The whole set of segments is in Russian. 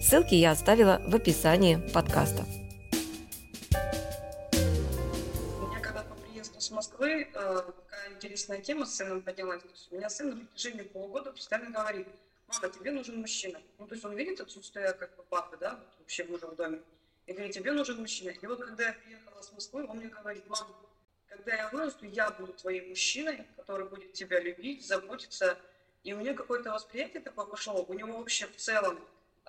Ссылки я оставила в описании подкаста. У меня когда по приезду с Москвы э, такая интересная тема с сыном поднялась. у меня сын на протяжении полугода постоянно говорит, мама, тебе нужен мужчина. Ну, то есть он видит отсутствие как бы папы, да, вообще мужа в доме. И говорит, тебе нужен мужчина. И вот когда я приехала с Москвы, он мне говорит, мама, когда я вырасту, я буду твоим мужчиной, который будет тебя любить, заботиться. И у меня какое-то восприятие такое пошло. У него вообще в целом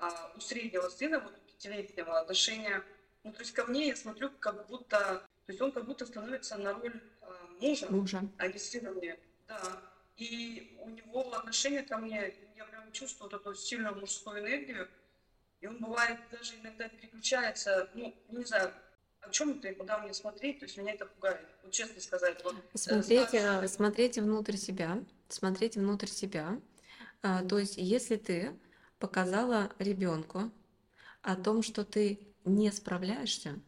а, у среднего сына, вот пятилетнего, отношения, ну, то есть ко мне я смотрю, как будто, то есть он как будто становится на роль а, мужа, мужа, а не сына мне, да. И у него отношение ко мне, я прям чувствую вот эту сильную мужскую энергию, и он бывает даже иногда переключается, ну, не знаю, о чем это и куда мне смотреть, то есть меня это пугает, вот честно сказать. Вот, э, смотрите, старший... смотрите внутрь себя, смотрите внутрь себя, а, то есть если ты показала ребенку о том, что ты не справляешься,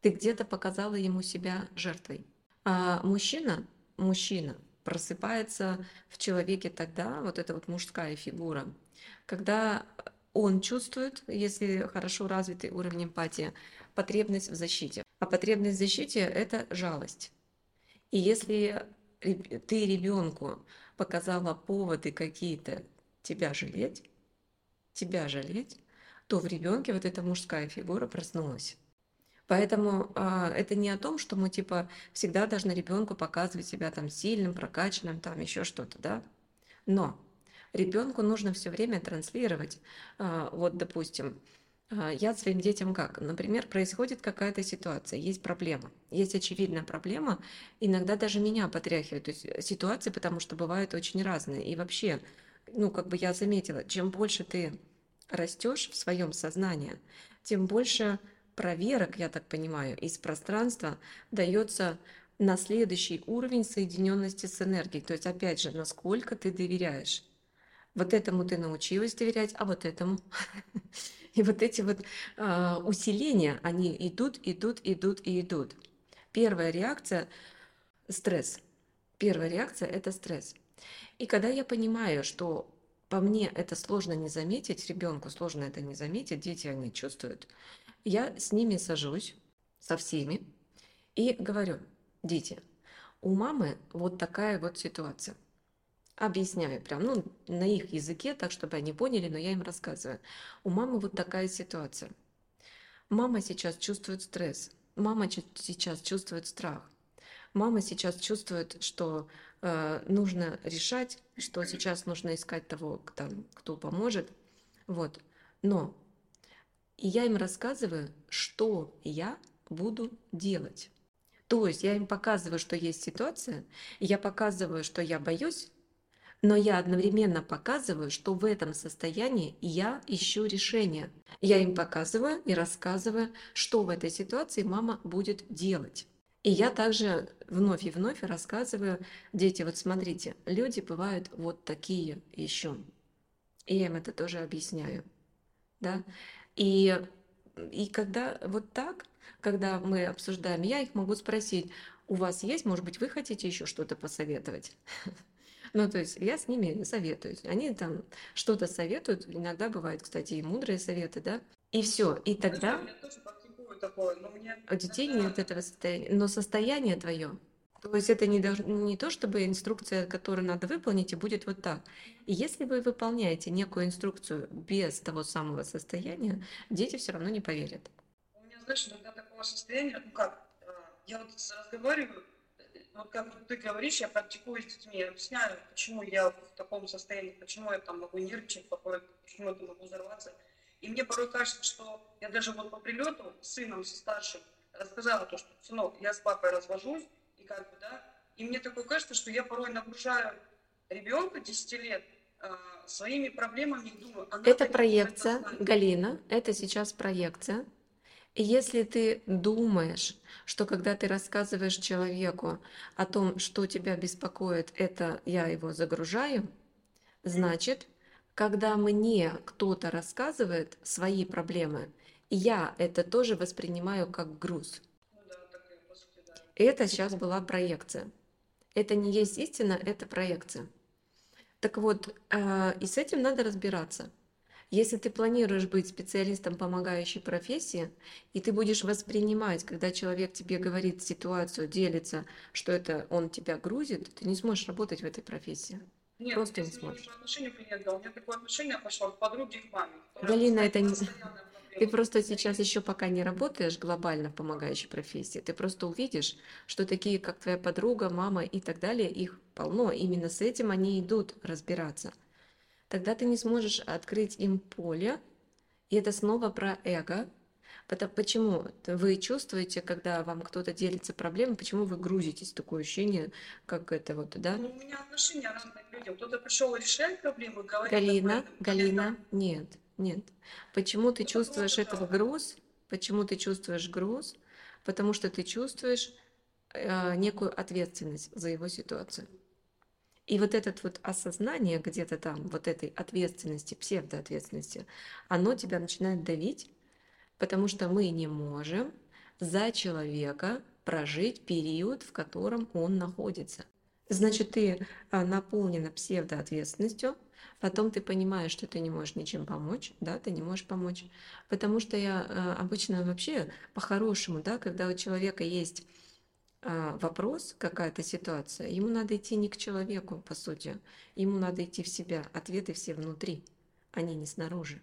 ты где-то показала ему себя жертвой. А мужчина, мужчина просыпается в человеке тогда, вот эта вот мужская фигура, когда он чувствует, если хорошо развитый уровень эмпатии, потребность в защите. А потребность в защите – это жалость. И если ты ребенку показала поводы какие-то тебя жалеть, тебя жалеть, то в ребенке вот эта мужская фигура проснулась. Поэтому а, это не о том, что мы типа всегда должны ребенку показывать себя там сильным, прокачанным, там еще что-то, да. Но ребенку нужно все время транслировать. А, вот, допустим, а, я своим детям как? Например, происходит какая-то ситуация, есть проблема, есть очевидная проблема, иногда даже меня потряхивает, то есть э, ситуации, потому что бывают очень разные. И вообще, ну, как бы я заметила, чем больше ты растешь в своем сознании, тем больше проверок, я так понимаю, из пространства дается на следующий уровень соединенности с энергией. То есть, опять же, насколько ты доверяешь. Вот этому ты научилась доверять, а вот этому. И вот эти вот э, усиления, они идут, идут, идут и идут. Первая реакция – стресс. Первая реакция – это стресс. И когда я понимаю, что по мне это сложно не заметить, ребенку сложно это не заметить, дети они чувствуют. Я с ними сажусь, со всеми, и говорю, дети, у мамы вот такая вот ситуация. Объясняю прям, ну, на их языке, так, чтобы они поняли, но я им рассказываю. У мамы вот такая ситуация. Мама сейчас чувствует стресс, мама сейчас чувствует страх. Мама сейчас чувствует, что э, нужно решать, что сейчас нужно искать того, там, кто поможет. Вот. Но я им рассказываю, что я буду делать. То есть я им показываю, что есть ситуация, я показываю, что я боюсь, но я одновременно показываю, что в этом состоянии я ищу решение. Я им показываю и рассказываю, что в этой ситуации мама будет делать. И я также вновь и вновь рассказываю, дети, вот смотрите, люди бывают вот такие еще. И я им это тоже объясняю. Да? И, и когда вот так, когда мы обсуждаем, я их могу спросить, у вас есть, может быть, вы хотите еще что-то посоветовать? Ну, то есть я с ними советуюсь. Они там что-то советуют. Иногда бывают, кстати, и мудрые советы, да. И все. И тогда такое, но мне... У детей нет этого состояния, но состояние твое. То есть это не, не то, чтобы инструкция, которую надо выполнить, и будет вот так. И если вы выполняете некую инструкцию без того самого состояния, дети все равно не поверят. У меня, знаешь, иногда такого состояния, ну как, э, я вот разговариваю, вот как ты говоришь, я практикую с детьми, я объясняю, почему я в таком состоянии, почему я там могу нервничать, почему я могу взорваться. И мне порой кажется, что я даже вот по прилету с сыном, со старшим, рассказала то, что, сынок, я с папой развожусь, и как бы, да, и мне такое кажется, что я порой нагружаю ребенка 10 лет э, своими проблемами, думаю, она это проекция, это Галина, это сейчас проекция, Если ты думаешь, что когда ты рассказываешь человеку о том, что тебя беспокоит, это я его загружаю, значит, когда мне кто-то рассказывает свои проблемы, я это тоже воспринимаю как груз. Это сейчас была проекция. Это не есть истина, это проекция. Так вот, э, и с этим надо разбираться. Если ты планируешь быть специалистом помогающей профессии, и ты будешь воспринимать, когда человек тебе говорит ситуацию, делится, что это он тебя грузит, ты не сможешь работать в этой профессии. Нет, Просто не сможешь. отношению клиент дал, у меня такое отношение пошло к подруге и к маме. Галина, это не-. Ты просто сейчас еще пока не работаешь глобально в помогающей профессии, ты просто увидишь, что такие, как твоя подруга, мама и так далее, их полно. Именно с этим они идут разбираться. Тогда ты не сможешь открыть им поле, и это снова про эго. Почему вы чувствуете, когда вам кто-то делится проблемой, почему вы грузитесь, такое ощущение, как это вот, да? Ну, у меня отношения разные к людям. Кто-то пришел решать проблемы, говорит Галина, этом. Галина, нет, нет. Почему ты Это чувствуешь просто этого груз? Почему ты чувствуешь груз? Потому что ты чувствуешь э, некую ответственность за его ситуацию. И вот это вот осознание где-то там, вот этой ответственности, псевдоответственности, оно тебя начинает давить, потому что мы не можем за человека прожить период, в котором он находится. Значит, ты а, наполнена псевдоответственностью, потом ты понимаешь, что ты не можешь ничем помочь, да, ты не можешь помочь. Потому что я а, обычно вообще по-хорошему, да, когда у человека есть а, вопрос, какая-то ситуация, ему надо идти не к человеку, по сути, ему надо идти в себя. Ответы все внутри, они не снаружи.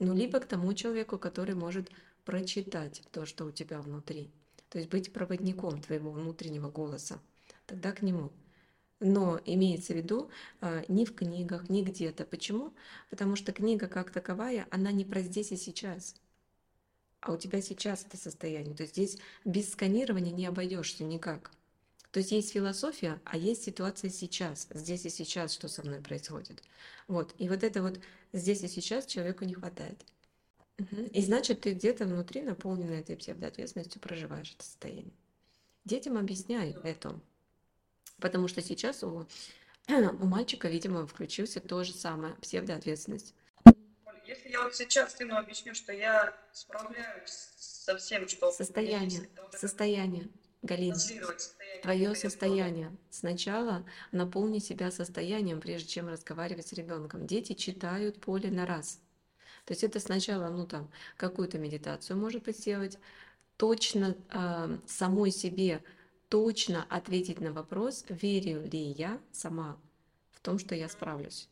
Ну, либо к тому человеку, который может прочитать то, что у тебя внутри. То есть быть проводником твоего внутреннего голоса. Тогда к нему. Но имеется в виду а, не в книгах, не где-то. Почему? Потому что книга как таковая, она не про здесь и сейчас. А у тебя сейчас это состояние. То есть здесь без сканирования не обойдешься никак. То есть есть философия, а есть ситуация сейчас, здесь и сейчас, что со мной происходит. Вот. И вот это вот здесь и сейчас человеку не хватает. И значит, ты где-то внутри, наполненной этой псевдоответственностью, проживаешь это состояние. Детям объясняй это. Потому что сейчас у, у мальчика, видимо, включился то же самое, псевдоответственность. Если я вот сейчас сыну объясню, что я справляюсь со всем, что Состояние, состояние, Галина. Твое состояние. Сначала наполни себя состоянием, прежде чем разговаривать с ребенком. Дети читают поле на раз. То есть это сначала, ну там, какую-то медитацию, может быть, сделать, точно а, самой себе точно ответить на вопрос, верю ли я сама в том, что я справлюсь.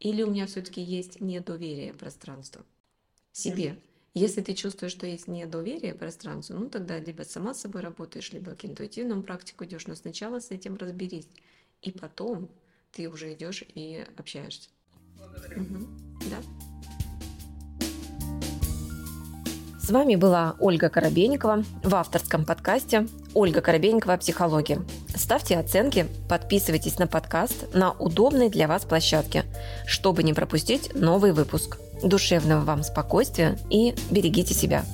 Или у меня все-таки есть недоверие пространству себе. Если ты чувствуешь, что есть недоверие пространству, ну тогда либо сама с собой работаешь, либо к интуитивному практику идешь, но сначала с этим разберись. И потом ты уже идешь и общаешься. Благодарю. Мгм. Да. С вами была Ольга Коробейникова в авторском подкасте «Ольга Коробейникова о психологии». Ставьте оценки, подписывайтесь на подкаст на удобной для вас площадке, чтобы не пропустить новый выпуск. Душевного вам спокойствия и берегите себя.